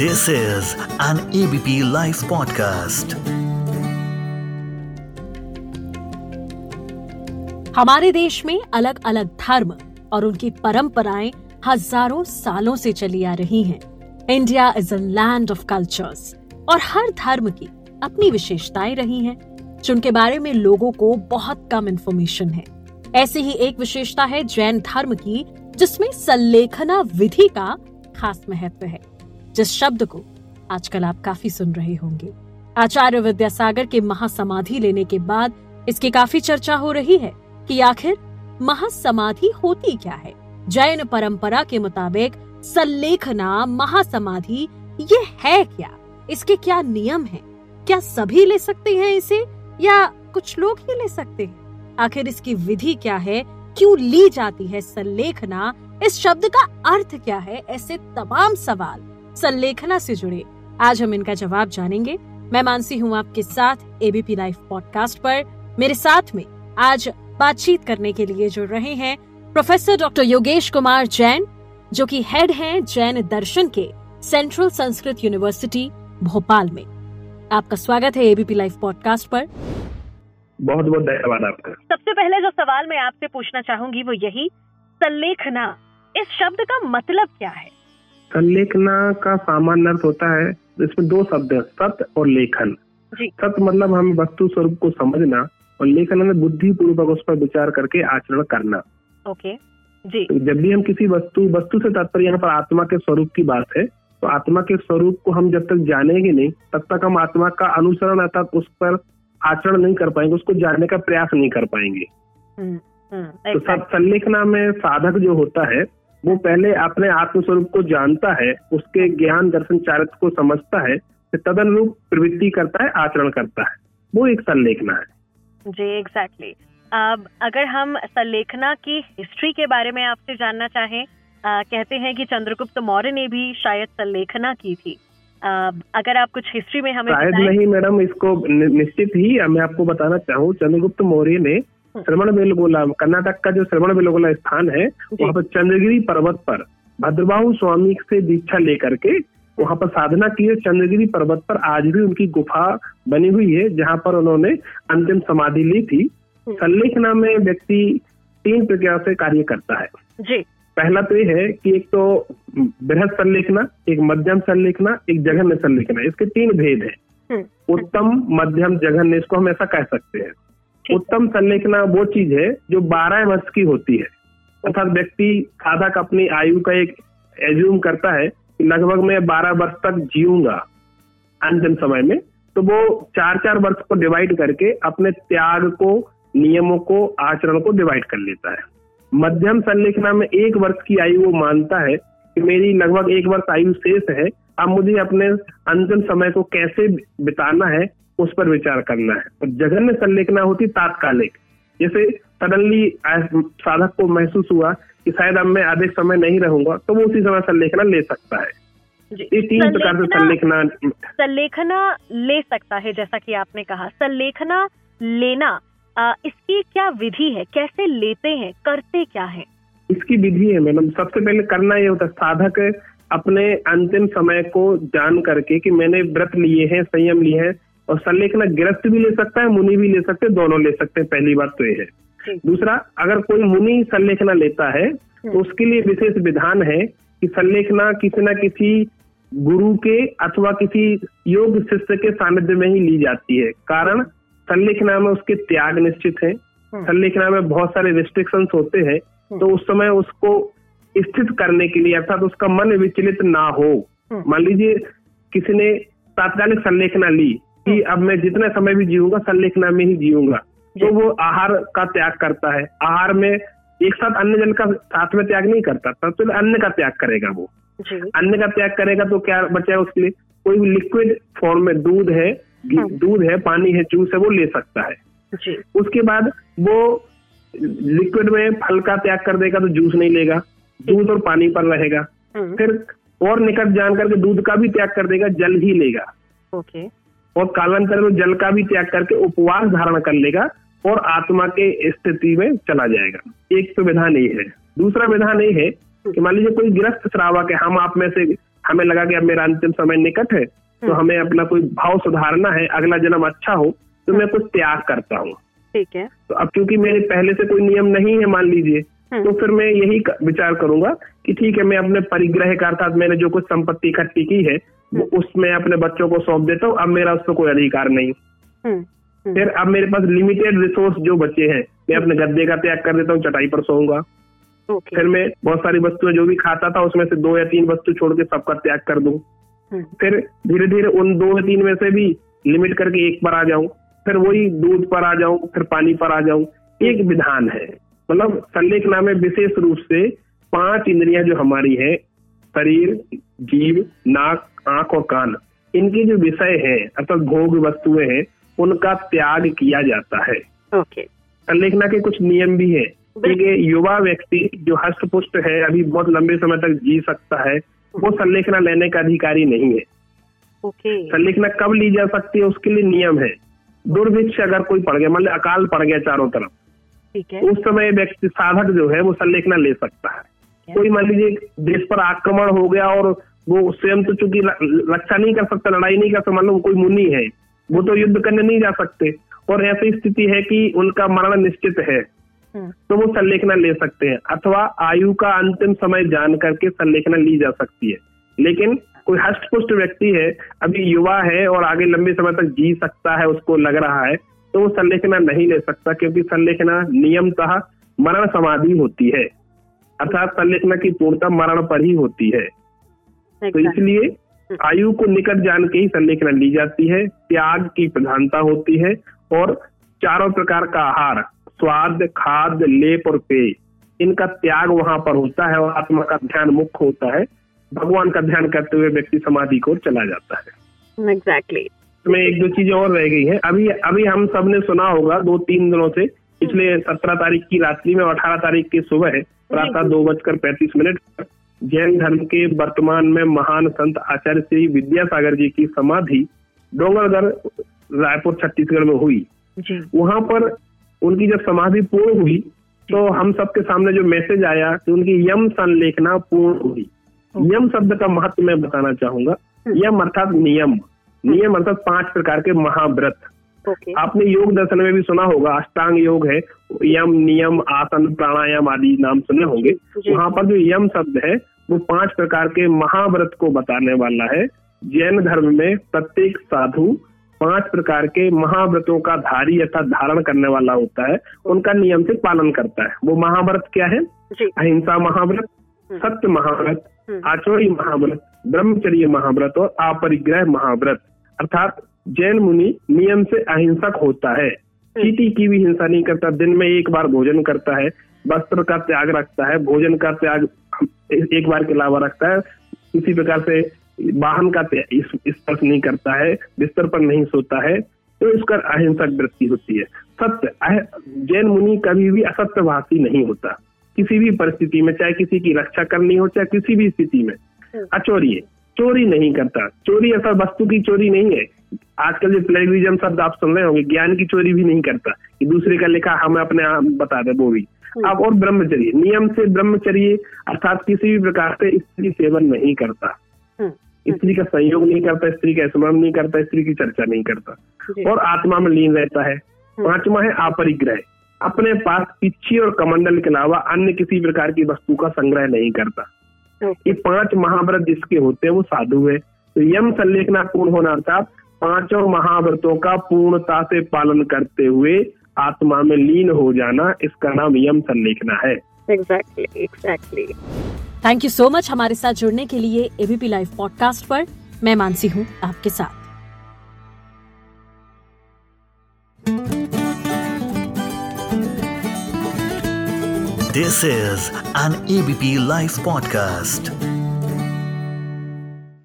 This is an ABP Life podcast. हमारे देश में अलग अलग धर्म और उनकी परंपराएँ हज़ारों सालों से चली आ रही हैं। India is a land of cultures और हर धर्म की अपनी विशेषताएँ रही हैं, जिनके बारे में लोगों को बहुत कम इन्फॉर्मेशन है ऐसी ही एक विशेषता है जैन धर्म की जिसमें संलेखना विधि का खास महत्व है जिस शब्द को आजकल आप काफ़ी सुन रहे होंगे। आचार्य विद्यासागर के महासमाधि लेने के बाद इसकी काफ़ी चर्चा हो रही है कि आखिर महासमाधि होती क्या है? जैन परंपरा के मुताबिक सल्लेखना महासमाधि ये है क्या? इसके क्या नियम हैं? क्या सभी ले सकते हैं इसे या कुछ लोग ही ले सकते हैं? आखिर इसकी विधि क्या है? क्यों ली जाती है सल्लेखना? इस शब्द का अर्थ क्या है? ऐसे तमाम सवाल संलेखना से जुड़े। आज हम इनका जवाब जानेंगे। मैं मानसी हूँ आपके साथ एबीपी लाइव पॉडकास्ट पर। मेरे साथ में आज बातचीत करने के लिए जुड़ रहे हैं प्रोफेसर डॉक्टर योगेश कुमार जैन जो कि हेड हैं जैन दर्शन के सेंट्रल संस्कृत यूनिवर्सिटी भोपाल में। आपका स्वागत है एबीपी लाइव पॉडकास्ट पर। बहुत बहुत धन्यवाद आपका। सबसे पहले जो सवाल मैं आपसे पूछना चाहूँगी वो यही संलेखना। इस शब्द का मतलब क्या है? संलेखना का सामान्य अर्थ होता है इसमें दो शब्द है सत्य और लेखन। सत्य मतलब हम वस्तु स्वरूप को समझना और लेखन में बुद्धि पूर्वक उस पर विचार करके आचरण करना। ओके। जी। तो जब भी हम किसी वस्तु वस्तु से तात्पर्य यहाँ पर आत्मा के स्वरूप की बात है तो आत्मा के स्वरूप को हम जब तक जानेंगे नहीं तब तक हम आत्मा का अनुसरण अर्थात उस पर आचरण नहीं कर पाएँगे उसको जानने का प्रयास नहीं कर पाएँगे। हम्म, हम्म, तो सब संलेखना में साधक जो होता है वो पहले अपने आत्मस्वरूप को जानता है उसके ज्ञान दर्शन चारित्र को समझता है तदन रूप प्रवृत्ति करता है आचरण करता है। वो एक संलेखना है। जी एग्जैक्टली अब अगर हम संलेखना की हिस्ट्री के बारे में आपसे जानना चाहें आ, कहते हैं कि चंद्रगुप्त मौर्य ने भी शायद संलेखना की थी। आ, अगर आप कुछ हिस्ट्री में हमें शायद नहीं मैडम इसको निश्चित ही मैं आपको बताना चाहूँ चंद्रगुप्त मौर्य ने श्रवण बेलगोला कर्नाटक का जो श्रवण बेलगोला स्थान है वहाँ पर चंद्रगिरी पर्वत पर भद्रबाहु स्वामी से दीक्षा लेकर के वहाँ पर साधना की है। चंद्रगिरी पर्वत पर आज भी उनकी गुफा बनी हुई है जहाँ पर उन्होंने अंतिम समाधि ली थी। हम्म। संलेखना में व्यक्ति तीन प्रकार से कार्य करता है। जी। पहला तो ये है कि एक तो बृहद संलेखना एक मध्यम संलेखना एक जघन्य संलेखना इसके तीन भेद है। हम्म। उत्तम मध्यम जघन्य इसको हम ऐसा कह सकते हैं। उत्तम संलेखना वो चीज़ है जो बारह वर्ष की होती है। अर्थात व्यक्ति साधक अपनी आयु का एक एज्यूम करता है कि लगभग मैं बारह वर्ष तक जीऊँगा अंतिम समय में तो वो चार चार वर्ष को डिवाइड करके अपने त्याग को, नियमों को, आचरण को डिवाइड कर लेता है। मध्यम संलेखना में एक वर्ष की आयु वो मानता है कि मेरी लगभग एक वर्ष आयु शेष है, अब मुझे अपने अंतिम समय को कैसे बिताना है उस पर विचार करना है। और जघन्य संलेखना होती तात्कालिक। जैसे सडनली साधक को महसूस हुआ कि शायद अब मैं अधिक समय नहीं रहूँगा तो वो उसी समय संलेखना ले सकता है। ये तीन प्रकार से संलेखना संलेखना ले सकता है जैसा कि आपने कहा। संलेखना लेना आ, इसकी क्या विधि है? कैसे लेते हैं? करते क्या है? इसकी विधि है मैडम। सबसे पहले करना ये होता है। साधक अपने अंतिम समय को जान करके कि मैंने व्रत लिए हैं संयम लिए हैं और संलेखना गिरस्त भी ले सकता है मुनि भी ले सकते हैं दोनों ले सकते हैं पहली बात तो ये है दूसरा अगर कोई मुनि संलेखना लेता है तो हम्म। उसके लिए विशेष विधान है कि संलेखना किसी न किसी गुरु के अथवा किसी योग शिष्य के सानिध्य में ही ली जाती है कारण संलेखना में उसके त्याग निश्चित है हम्म। संलेखना में बहुत सारे रिस्ट्रिक्शन होते हैं हम्म। तो उस समय उसको स्थित करने के लिए अर्थात उसका मन विचलित ना हो मान लीजिए किसी ने तात्कालिक संलेखना ली कि अब मैं जितना समय भी जीऊँगा संलेखना में ही जीऊँगा। तो वो आहार का त्याग करता है। आहार में एक साथ अन्य जल का साथ में त्याग नहीं करता तो अन्न का त्याग करेगा वो। अन्न का त्याग करेगा तो क्या बचेगा उसके लिए? कोई भी लिक्विड फॉर्म में दूध है हाँ। दूध है पानी है जूस है वो ले सकता है। उसके बाद वो लिक्विड में फल का त्याग कर देगा तो जूस नहीं लेगा दूध और पानी पर रहेगा। हाँ। फिर और निकट जान करके दूध का भी त्याग कर देगा जल ही लेगा। ओके। और कालांतर में जल का भी त्याग करके उपवास धारण कर लेगा और आत्मा के स्थिति में चला जाएगा एक तो विधान ये है दूसरा विधान ये है कि मान लीजिए कोई गिरस्त श्रावक है हम आप में से हमें लगा कि अब मेरा अंतिम समय निकट है तो। हमें अपना कोई भाव सुधारना है अगला जन्म अच्छा हो तो मैं कुछ त्याग करता हूँ ठीक है तो अब क्योंकि मेरे पहले से कोई नियम नहीं है मान लीजिए हम्म। तो फिर मैं यही विचार करूँगा कि ठीक है मैं अपने परिग्रह का अर्थात मैंने जो कुछ संपत्ति इकट्ठी की है वो हम्म। उसमें अपने बच्चों को सौंप देता हूँ। अब मेरा उस पर कोई अधिकार नहीं। हम्म, हम्म, फिर अब मेरे पास लिमिटेड रिसोर्स जो बचे हैं मैं अपने गद्दे का त्याग कर देता हूँ चटाई पर सोऊँगा। ओके। फिर मैं बहुत सारी वस्तुएँ जो भी खाता था उसमें से दो या तीन वस्तु छोड़ के सबका त्याग कर दूँ। फिर धीरे धीरे उन दो या तीन में से भी लिमिट करके एक पर आ जाऊँ। फिर वही दूध पर आ जाऊँ फिर पानी पर आ जाऊँ। एक विधान है। मतलब संलेखना में विशेष रूप से पाँच इंद्रियाँ जो हमारी है शरीर जीव नाक आँख और कान इनके जो विषय हैं अर्थात भोग वस्तुएँ हैं उनका त्याग किया जाता है। ओके संलेखना के कुछ नियम भी है। युवा व्यक्ति जो हस्तपुष्ट है अभी बहुत लंबे समय तक जी सकता है वो संलेखना लेने का अधिकारी नहीं है। ओके संलेखना कब ली जा सकती है उसके लिए नियम है। दुर्भिक्ष अगर कोई पड़ गया मतलब अकाल पड़ गया चारों तरफ़ ठीक है। उस समय व्यक्ति साधक जो है वो संलेखना ले सकता है? कोई मान लीजिए देश पर आक्रमण हो गया और वो स्वयं तो चूँकि रक्षा नहीं कर सकता लड़ाई नहीं कर सकता मान लो कोई मुनि है वो तो युद्ध करने नहीं जा सकते। और ऐसी स्थिति है कि उनका मरण निश्चित है। हम्म, तो वो संलेखना ले सकते हैं अथवा आयु का अंतिम समय जान करके संलेखना ली जा सकती है। लेकिन कोई हष्ट पुष्ट व्यक्ति है अभी युवा है और आगे लंबे समय तक जी सकता है उसको लग रहा है तो वो संलेखना नहीं ले सकता क्योंकि संलेखना नियमतः मरण समाधि होती है। अर्थात संलेखना की पूर्णता मरण पर ही होती है। तो इसलिए आयु को निकट जान के ही संलेखना ली जाती है। त्याग की प्रधानता होती है और चारों प्रकार का आहार स्वाद खाद्य लेप और पेय इनका त्याग वहाँ पर होता है और आत्मा का ध्यान मुख्य होता है। भगवान का ध्यान करते हुए व्यक्ति समाधि को चला जाता है। Exactly exactly. इसमें एक दो चीज़ें और रह गई हैं। अभी अभी हम सबने सुना होगा दो तीन दिनों से पिछले सत्रह तारीख की रात्रि में अठारह तारीख की सुबह प्रातः दो बजकर पैंतीस मिनट पर जैन धर्म के वर्तमान में महान संत आचार्य श्री विद्यासागर जी की समाधि डोंगरगढ़ रायपुर छत्तीसगढ़ में हुई। वहाँ पर उनकी जब समाधि पूर्ण हुई तो हम सबके सामने जो मैसेज आया कि उनकी यम संलेखना पूर्ण हुई। यम शब्द का महत्व मैं बताना चाहूँगा। यम अर्थात नियम। नियम अर्थात पाँच प्रकार के महाव्रत। ओके आपने योग दर्शन में भी सुना होगा अष्टांग योग है यम नियम आसन प्राणायाम आदि नाम सुने होंगे। वहाँ पर जो यम शब्द है वो पाँच प्रकार के महाव्रत को बताने वाला है। जैन धर्म में प्रत्येक साधु पाँच प्रकार के महाव्रतों का धारी अर्थात धारण करने वाला होता है। उनका नियम से पालन करता है। वो महाव्रत क्या है? अहिंसा महाव्रत हम्म। सत्य महाव्रत हम्म। आचौरी महाव्रत ब्रह्मचर्य महाव्रत और अपरिग्रह महाव्रत। अर्थात जैन मुनि नियम से अहिंसक होता है। चीटी की भी हिंसा नहीं करता। दिन में एक बार भोजन करता है वस्त्र का त्याग रखता है भोजन का त्याग एक बार के अलावा रखता है। किसी प्रकार से वाहन का स्पर्श नहीं करता है बिस्तर पर नहीं सोता है तो इसका अहिंसक वृत्ति होती है। सत्य जैन मुनि कभी भी असत्यभाषी नहीं होता। किसी भी परिस्थिति में चाहे किसी की रक्षा करनी हो चाहे किसी भी स्थिति में। अचोरी चोरी नहीं करता। चोरी ऐसा वस्तु की चोरी नहीं है। आजकल जो प्लेगरिज्म शब्द आप सुन रहे होंगे ज्ञान की चोरी भी नहीं करता। कि दूसरे का लिखा हमें अपने आप बता दे वो भी। अब और ब्रह्मचर्य नियम से ब्रह्मचर्य अर्थात किसी भी प्रकार से स्त्री सेवन नहीं करता। हम्म, स्त्री का संयोग नहीं करता स्त्री का स्मरण नहीं करता स्त्री की चर्चा नहीं करता। और आत्मा में लीन रहता है। पांचवा है अपरिग्रह। अपने पास पिच्छी और कमंडल के अलावा अन्य किसी प्रकार की वस्तु का संग्रह नहीं करता। ये पाँच महाव्रत जिसके होते हैं वो साधु है। तो यम संलेखना पूर्ण होना अर्थात पाँचों महाव्रतों का पूर्णता से पालन करते हुए आत्मा में लीन हो जाना इसका नाम यम संलेखना है। Exactly exactly thank you so much हमारे साथ जुड़ने के लिए एबीपी लाइव पॉडकास्ट पर। मैं मानसी हूँ आपके साथ। This is an ABP Life podcast.